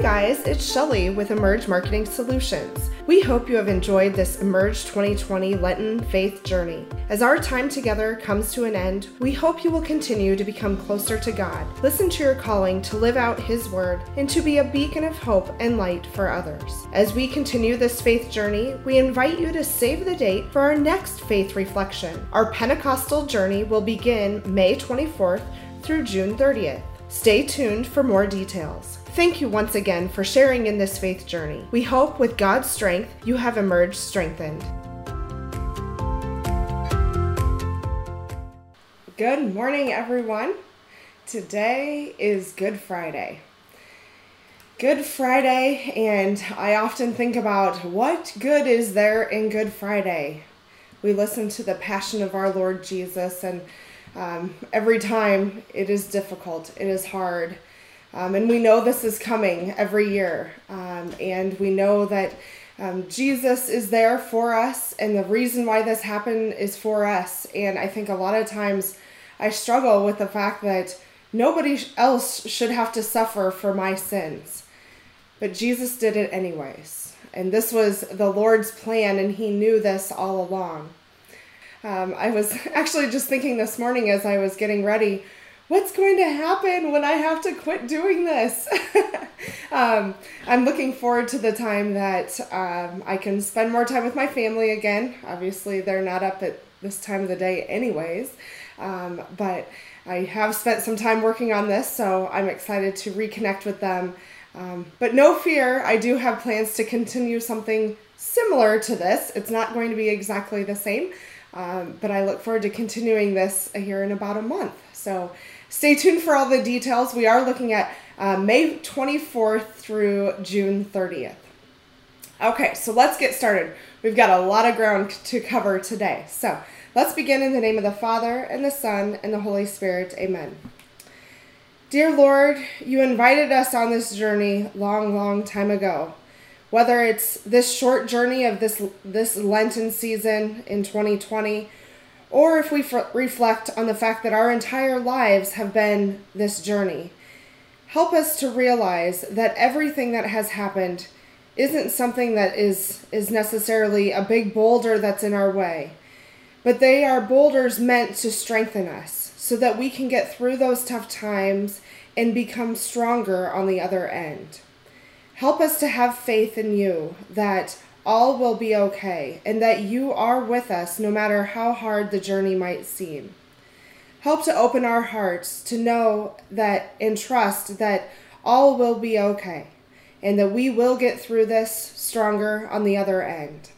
Guys, it's Shelly with Emerge Marketing Solutions. We hope you have enjoyed this Emerge 2020 Lenten faith journey. As our time together comes to an end, we hope you will continue to become closer to God, listen to your calling to live out His word, and to be a beacon of hope and light for others. As we continue this faith journey, we invite you to save the date for our next faith reflection. Our Pentecostal journey will begin May 24th through June 30th. Stay tuned for more details. Thank you once again for sharing in this faith journey. We hope with God's strength you have emerged strengthened. Good morning, everyone. Today is Good Friday. Good Friday, and I often think about what good is there in Good Friday. We listen to the Passion of our Lord Jesus, and um, every time it is difficult, it is hard. Um, and we know this is coming every year. Um, and we know that um, Jesus is there for us, and the reason why this happened is for us. And I think a lot of times I struggle with the fact that nobody else should have to suffer for my sins. But Jesus did it anyways. And this was the Lord's plan, and He knew this all along. Um, I was actually just thinking this morning as I was getting ready what's going to happen when I have to quit doing this? um, I'm looking forward to the time that um, I can spend more time with my family again. Obviously, they're not up at this time of the day, anyways. Um, but I have spent some time working on this, so I'm excited to reconnect with them. Um, but no fear, I do have plans to continue something similar to this. It's not going to be exactly the same, um, but I look forward to continuing this here in about a month. So stay tuned for all the details. We are looking at uh, May 24th through June 30th. Okay, so let's get started. We've got a lot of ground to cover today. So let's begin in the name of the Father, and the Son, and the Holy Spirit. Amen. Dear Lord, you invited us on this journey long, long time ago. Whether it's this short journey of this this Lenten season in 2020 or if we f- reflect on the fact that our entire lives have been this journey. Help us to realize that everything that has happened isn't something that is, is necessarily a big boulder that's in our way, but they are boulders meant to strengthen us so that we can get through those tough times and become stronger on the other end. Help us to have faith in you that all will be okay, and that you are with us no matter how hard the journey might seem. Help to open our hearts to know that and trust that all will be okay, and that we will get through this stronger on the other end.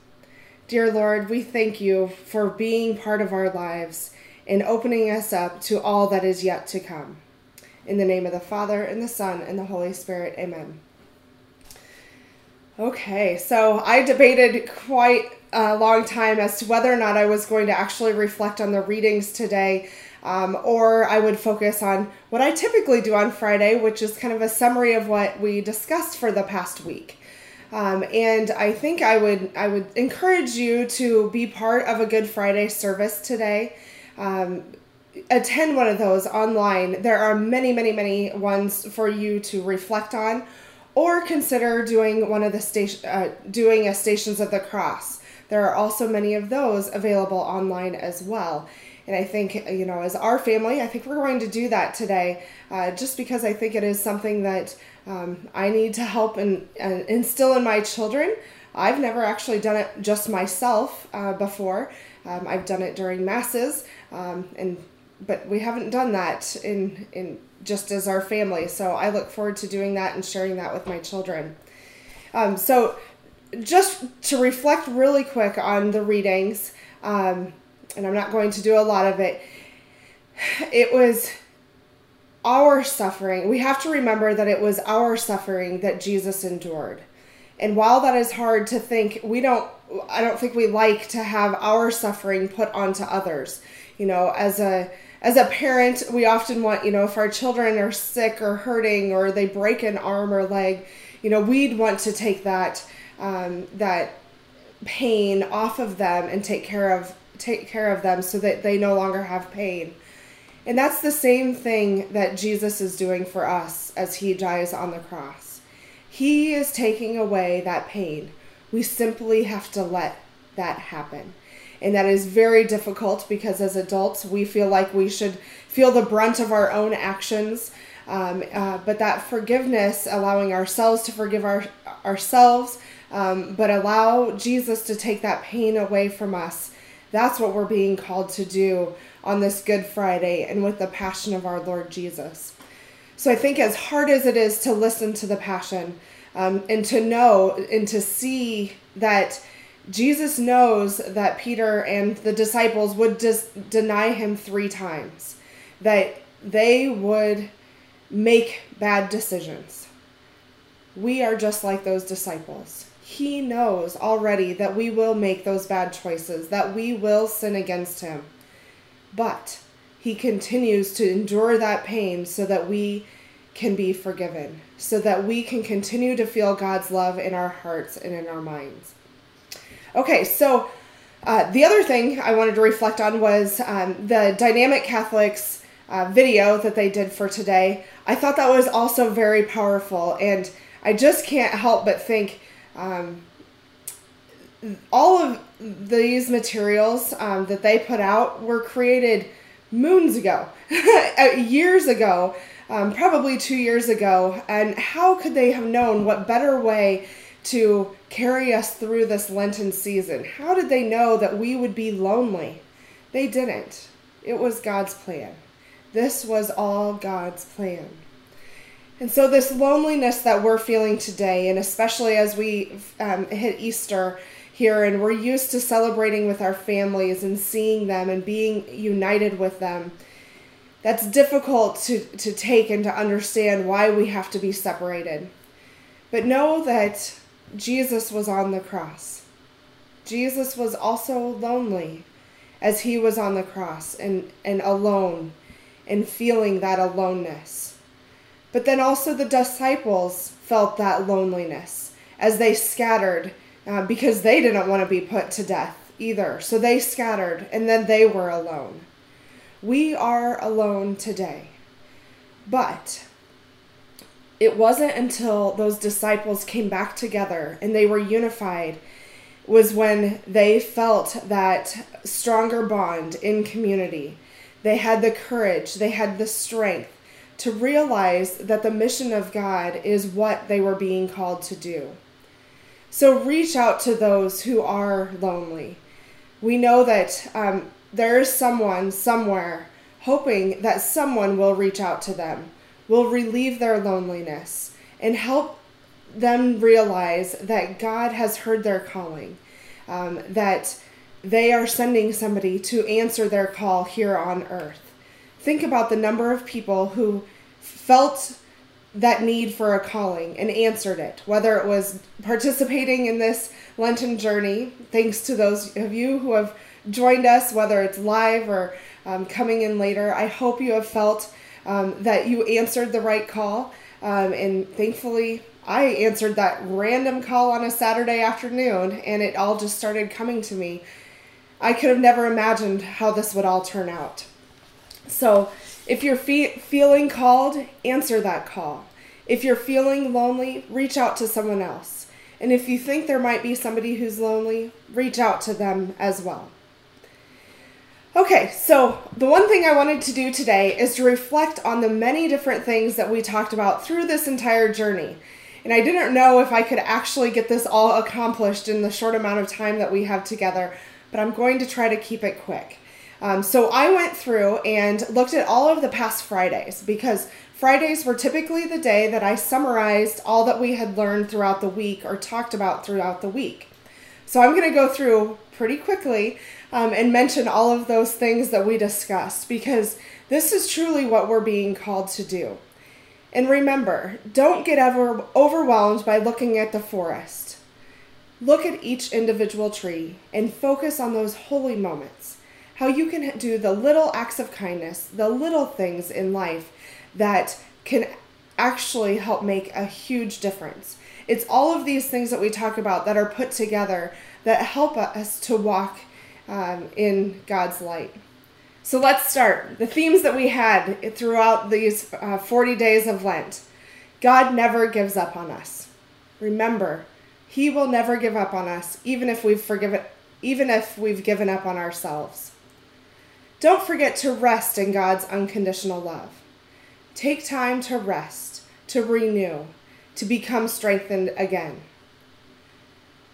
Dear Lord, we thank you for being part of our lives and opening us up to all that is yet to come. In the name of the Father, and the Son, and the Holy Spirit, amen. Okay, so I debated quite a long time as to whether or not I was going to actually reflect on the readings today. Um, or I would focus on what I typically do on Friday, which is kind of a summary of what we discussed for the past week. Um, and I think I would I would encourage you to be part of a Good Friday service today. Um, attend one of those online. There are many, many, many ones for you to reflect on or consider doing one of the station uh, doing a stations of the cross. There are also many of those available online as well. And i think you know as our family i think we're going to do that today uh, just because i think it is something that um, i need to help and, and instill in my children. I've never actually done it just myself uh, before. Um, i've done it during masses um, and but we haven't done that in in just as our family. So I look forward to doing that and sharing that with my children. Um, so just to reflect really quick on the readings, um, and I'm not going to do a lot of it. It was our suffering. We have to remember that it was our suffering that Jesus endured. And while that is hard to think, we don't I don't think we like to have our suffering put onto others. You know, as a as a parent, we often want, you know, if our children are sick or hurting or they break an arm or leg, you know, we'd want to take that um, that pain off of them and take care of take care of them so that they no longer have pain. And that's the same thing that Jesus is doing for us as he dies on the cross. He is taking away that pain. We simply have to let that happen. And that is very difficult because as adults, we feel like we should feel the brunt of our own actions. Um, uh, but that forgiveness, allowing ourselves to forgive our, ourselves, um, but allow Jesus to take that pain away from us, that's what we're being called to do on this Good Friday and with the passion of our Lord Jesus. So I think as hard as it is to listen to the passion um, and to know and to see that Jesus knows that Peter and the disciples would just deny him three times, that they would make bad decisions. We are just like those disciples. He knows already that we will make those bad choices, that we will sin against him. But he continues to endure that pain so that we can be forgiven, so that we can continue to feel God's love in our hearts and in our minds. Okay, so uh, the other thing I wanted to reflect on was um, the Dynamic Catholics uh, video that they did for today. I thought that was also very powerful, and I just can't help but think um, all of these materials um, that they put out were created moons ago, years ago, um, probably two years ago. And how could they have known what better way to carry us through this Lenten season? How did they know that we would be lonely? They didn't. It was God's plan. This was all God's plan. And so, this loneliness that we're feeling today, and especially as we um, hit Easter here and we're used to celebrating with our families and seeing them and being united with them, that's difficult to, to take and to understand why we have to be separated. But know that Jesus was on the cross. Jesus was also lonely as he was on the cross and, and alone and feeling that aloneness. But then also the disciples felt that loneliness as they scattered uh, because they didn't want to be put to death either. So they scattered and then they were alone. We are alone today. But it wasn't until those disciples came back together and they were unified was when they felt that stronger bond in community. They had the courage, they had the strength to realize that the mission of God is what they were being called to do. So reach out to those who are lonely. We know that um, there is someone somewhere hoping that someone will reach out to them, will relieve their loneliness, and help them realize that God has heard their calling, um, that they are sending somebody to answer their call here on earth. Think about the number of people who felt that need for a calling and answered it, whether it was participating in this Lenten journey, thanks to those of you who have joined us, whether it's live or um, coming in later. I hope you have felt um, that you answered the right call. Um, and thankfully, I answered that random call on a Saturday afternoon, and it all just started coming to me. I could have never imagined how this would all turn out. So, if you're fe- feeling called, answer that call. If you're feeling lonely, reach out to someone else. And if you think there might be somebody who's lonely, reach out to them as well. Okay, so the one thing I wanted to do today is to reflect on the many different things that we talked about through this entire journey. And I didn't know if I could actually get this all accomplished in the short amount of time that we have together, but I'm going to try to keep it quick. Um, so I went through and looked at all of the past Fridays because Fridays were typically the day that I summarized all that we had learned throughout the week or talked about throughout the week. So I'm going to go through pretty quickly um, and mention all of those things that we discussed because this is truly what we're being called to do. And remember, don't get ever overwhelmed by looking at the forest. Look at each individual tree and focus on those holy moments how you can do the little acts of kindness, the little things in life that can actually help make a huge difference. It's all of these things that we talk about that are put together that help us to walk um, in God's light. So let's start. The themes that we had throughout these uh, 40 days of Lent God never gives up on us. Remember, he will never give up on us, even if we've forgiven even if we've given up on ourselves. Don't forget to rest in God's unconditional love. Take time to rest, to renew, to become strengthened again.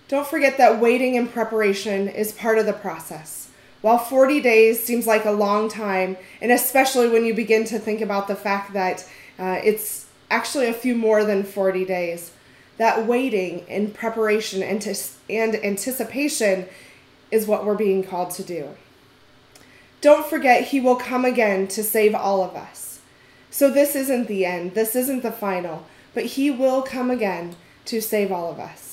Don't forget that waiting and preparation is part of the process. While 40 days seems like a long time, and especially when you begin to think about the fact that uh, it's actually a few more than 40 days, that waiting and preparation and, and anticipation is what we're being called to do. Don't forget, He will come again to save all of us. So, this isn't the end, this isn't the final, but He will come again to save all of us.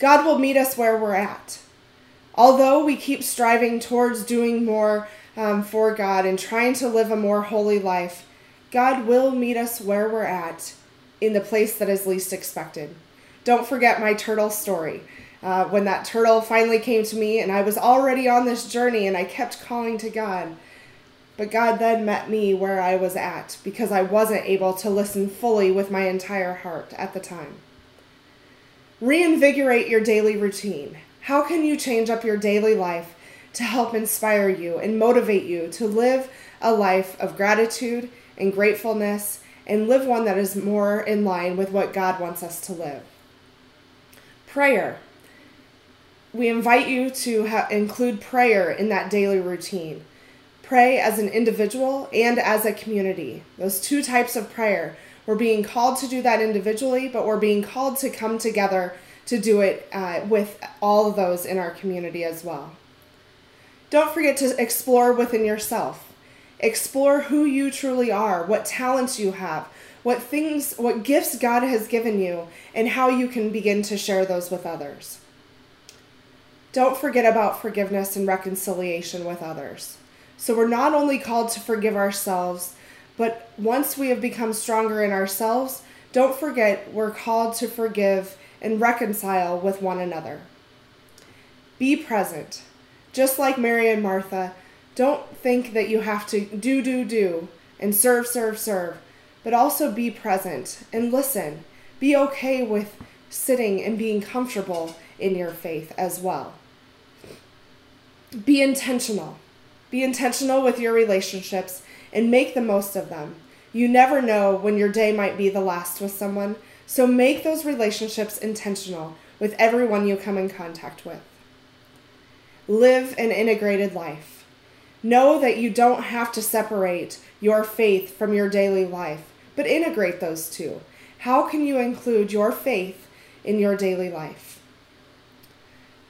God will meet us where we're at. Although we keep striving towards doing more um, for God and trying to live a more holy life, God will meet us where we're at in the place that is least expected. Don't forget my turtle story. Uh, when that turtle finally came to me, and I was already on this journey, and I kept calling to God. But God then met me where I was at because I wasn't able to listen fully with my entire heart at the time. Reinvigorate your daily routine. How can you change up your daily life to help inspire you and motivate you to live a life of gratitude and gratefulness and live one that is more in line with what God wants us to live? Prayer we invite you to ha- include prayer in that daily routine. Pray as an individual and as a community. Those two types of prayer. We're being called to do that individually, but we're being called to come together to do it uh, with all of those in our community as well. Don't forget to explore within yourself. Explore who you truly are, what talents you have, what things, what gifts God has given you, and how you can begin to share those with others. Don't forget about forgiveness and reconciliation with others. So we're not only called to forgive ourselves, but once we have become stronger in ourselves, don't forget we're called to forgive and reconcile with one another. Be present. Just like Mary and Martha, don't think that you have to do, do, do and serve, serve, serve, but also be present and listen. Be okay with sitting and being comfortable in your faith as well be intentional. Be intentional with your relationships and make the most of them. You never know when your day might be the last with someone, so make those relationships intentional with everyone you come in contact with. Live an integrated life. Know that you don't have to separate your faith from your daily life, but integrate those two. How can you include your faith in your daily life?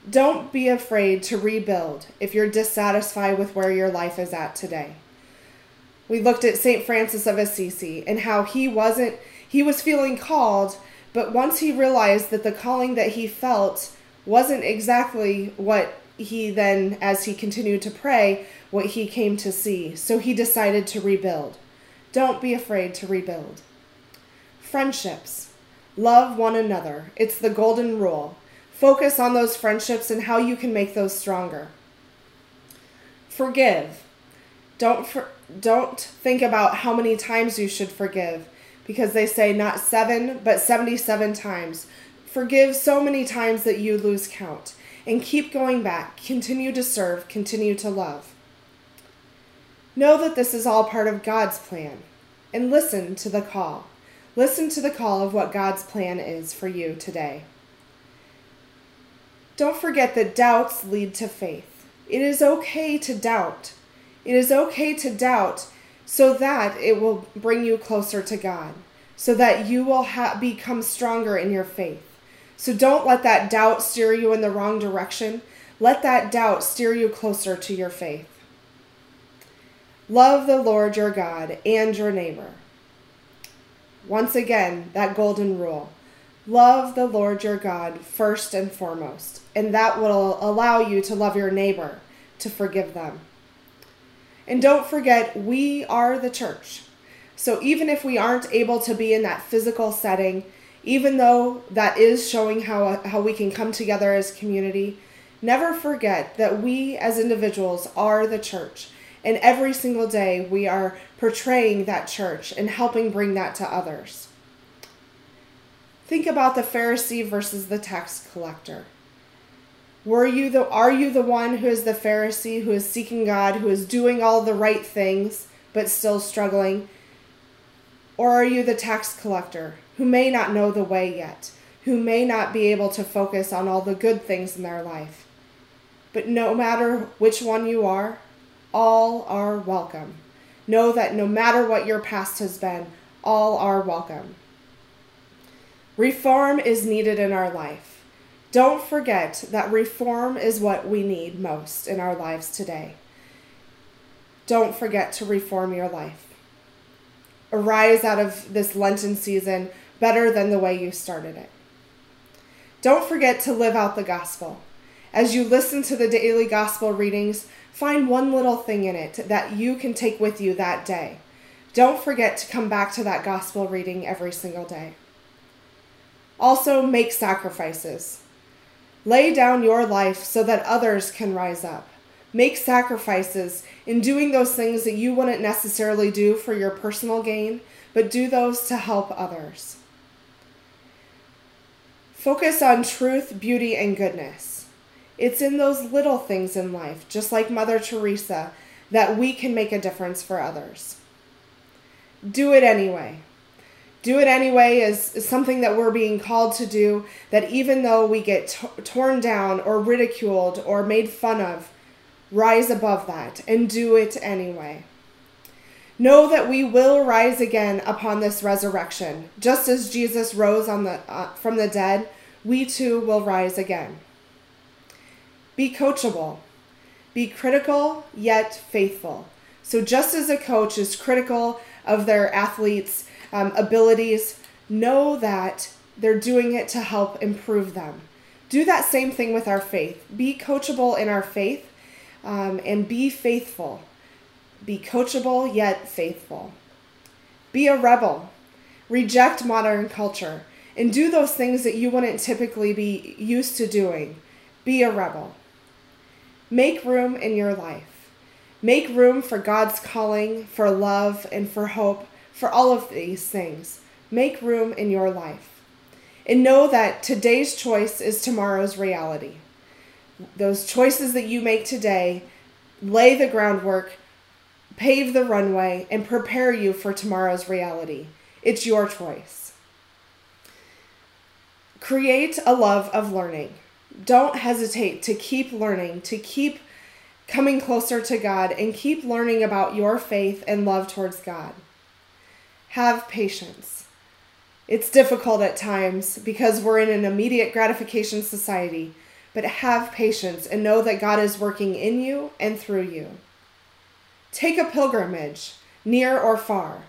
Don't be afraid to rebuild if you're dissatisfied with where your life is at today. We looked at St. Francis of Assisi and how he wasn't, he was feeling called, but once he realized that the calling that he felt wasn't exactly what he then, as he continued to pray, what he came to see. So he decided to rebuild. Don't be afraid to rebuild. Friendships. Love one another. It's the golden rule. Focus on those friendships and how you can make those stronger. Forgive. Don't for, don't think about how many times you should forgive because they say not 7 but 77 times. Forgive so many times that you lose count and keep going back. Continue to serve, continue to love. Know that this is all part of God's plan and listen to the call. Listen to the call of what God's plan is for you today. Don't forget that doubts lead to faith. It is okay to doubt. It is okay to doubt so that it will bring you closer to God, so that you will ha- become stronger in your faith. So don't let that doubt steer you in the wrong direction. Let that doubt steer you closer to your faith. Love the Lord your God and your neighbor. Once again, that golden rule. Love the Lord your God first and foremost, and that will allow you to love your neighbor, to forgive them. And don't forget, we are the church. So even if we aren't able to be in that physical setting, even though that is showing how, uh, how we can come together as community, never forget that we as individuals are the church. And every single day we are portraying that church and helping bring that to others. Think about the Pharisee versus the tax collector. Were you the are you the one who is the Pharisee who is seeking God, who is doing all the right things but still struggling? Or are you the tax collector who may not know the way yet, who may not be able to focus on all the good things in their life? But no matter which one you are, all are welcome. Know that no matter what your past has been, all are welcome. Reform is needed in our life. Don't forget that reform is what we need most in our lives today. Don't forget to reform your life. Arise out of this Lenten season better than the way you started it. Don't forget to live out the gospel. As you listen to the daily gospel readings, find one little thing in it that you can take with you that day. Don't forget to come back to that gospel reading every single day. Also, make sacrifices. Lay down your life so that others can rise up. Make sacrifices in doing those things that you wouldn't necessarily do for your personal gain, but do those to help others. Focus on truth, beauty, and goodness. It's in those little things in life, just like Mother Teresa, that we can make a difference for others. Do it anyway. Do it anyway is, is something that we're being called to do, that even though we get t- torn down or ridiculed or made fun of, rise above that and do it anyway. Know that we will rise again upon this resurrection. Just as Jesus rose on the, uh, from the dead, we too will rise again. Be coachable. Be critical yet faithful. So, just as a coach is critical of their athletes' um, abilities, know that they're doing it to help improve them. Do that same thing with our faith. Be coachable in our faith um, and be faithful. Be coachable yet faithful. Be a rebel. Reject modern culture and do those things that you wouldn't typically be used to doing. Be a rebel. Make room in your life. Make room for God's calling, for love, and for hope, for all of these things. Make room in your life. And know that today's choice is tomorrow's reality. Those choices that you make today lay the groundwork, pave the runway, and prepare you for tomorrow's reality. It's your choice. Create a love of learning don't hesitate to keep learning, to keep coming closer to God, and keep learning about your faith and love towards God. Have patience. It's difficult at times because we're in an immediate gratification society, but have patience and know that God is working in you and through you. Take a pilgrimage, near or far,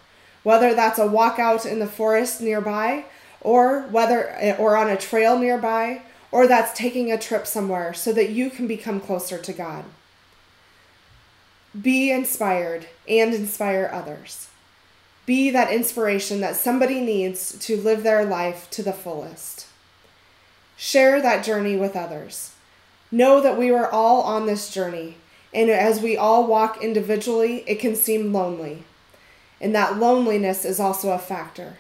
whether that's a walk out in the forest nearby or whether or on a trail nearby or that's taking a trip somewhere so that you can become closer to God. Be inspired and inspire others. Be that inspiration that somebody needs to live their life to the fullest. Share that journey with others. Know that we are all on this journey, and as we all walk individually, it can seem lonely. And that loneliness is also a factor.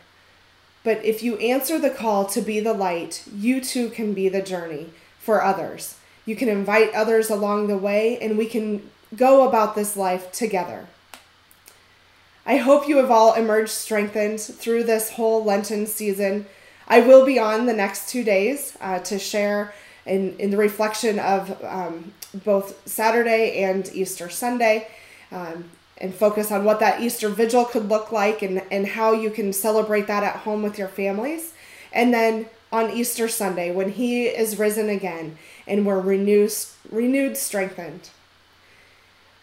But if you answer the call to be the light, you too can be the journey for others. You can invite others along the way, and we can go about this life together. I hope you have all emerged strengthened through this whole Lenten season. I will be on the next two days uh, to share in, in the reflection of um, both Saturday and Easter Sunday. Um, and focus on what that Easter vigil could look like and, and how you can celebrate that at home with your families. And then on Easter Sunday, when he is risen again and we're renewed, renewed, strengthened.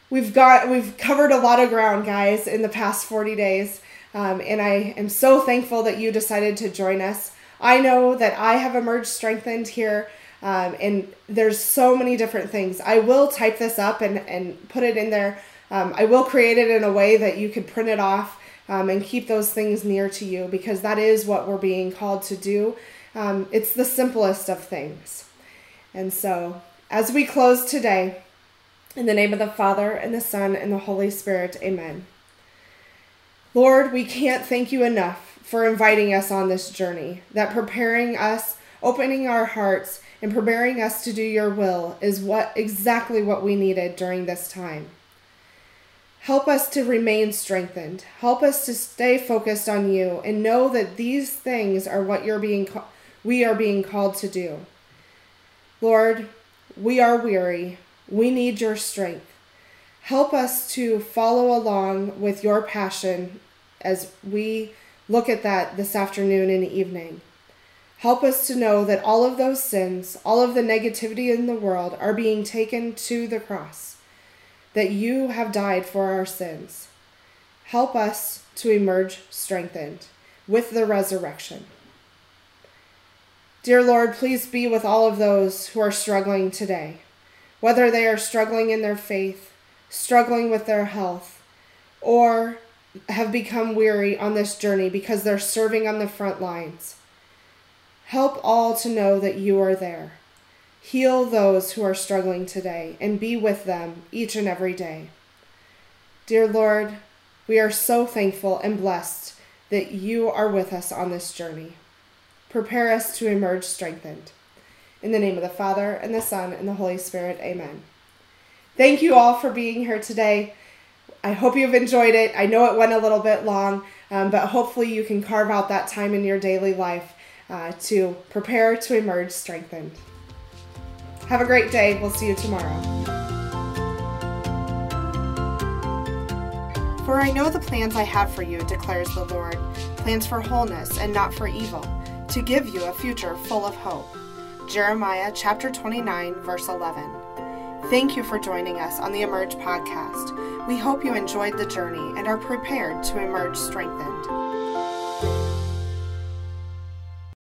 We've got we've covered a lot of ground, guys, in the past 40 days. Um, and I am so thankful that you decided to join us. I know that I have emerged strengthened here. Um, and there's so many different things. I will type this up and, and put it in there um, I will create it in a way that you could print it off um, and keep those things near to you because that is what we're being called to do. Um, it's the simplest of things. And so, as we close today, in the name of the Father, and the Son, and the Holy Spirit, amen. Lord, we can't thank you enough for inviting us on this journey, that preparing us, opening our hearts, and preparing us to do your will is what exactly what we needed during this time. Help us to remain strengthened. Help us to stay focused on you and know that these things are what you're being we are being called to do. Lord, we are weary. We need your strength. Help us to follow along with your passion as we look at that this afternoon and evening. Help us to know that all of those sins, all of the negativity in the world are being taken to the cross, that you have died for our sins. Help us to emerge strengthened with the resurrection. Dear Lord, please be with all of those who are struggling today, whether they are struggling in their faith, struggling with their health, or have become weary on this journey because they're serving on the front lines. Help all to know that you are there. Heal those who are struggling today and be with them each and every day. Dear Lord, we are so thankful and blessed that you are with us on this journey. Prepare us to emerge strengthened. In the name of the Father, and the Son, and the Holy Spirit, amen. Thank you all for being here today. I hope you've enjoyed it. I know it went a little bit long, um, but hopefully you can carve out that time in your daily life uh, to prepare to emerge strengthened. Have a great day. We'll see you tomorrow. For I know the plans I have for you, declares the Lord plans for wholeness and not for evil, to give you a future full of hope. Jeremiah chapter 29, verse 11. Thank you for joining us on the Emerge podcast. We hope you enjoyed the journey and are prepared to emerge strengthened.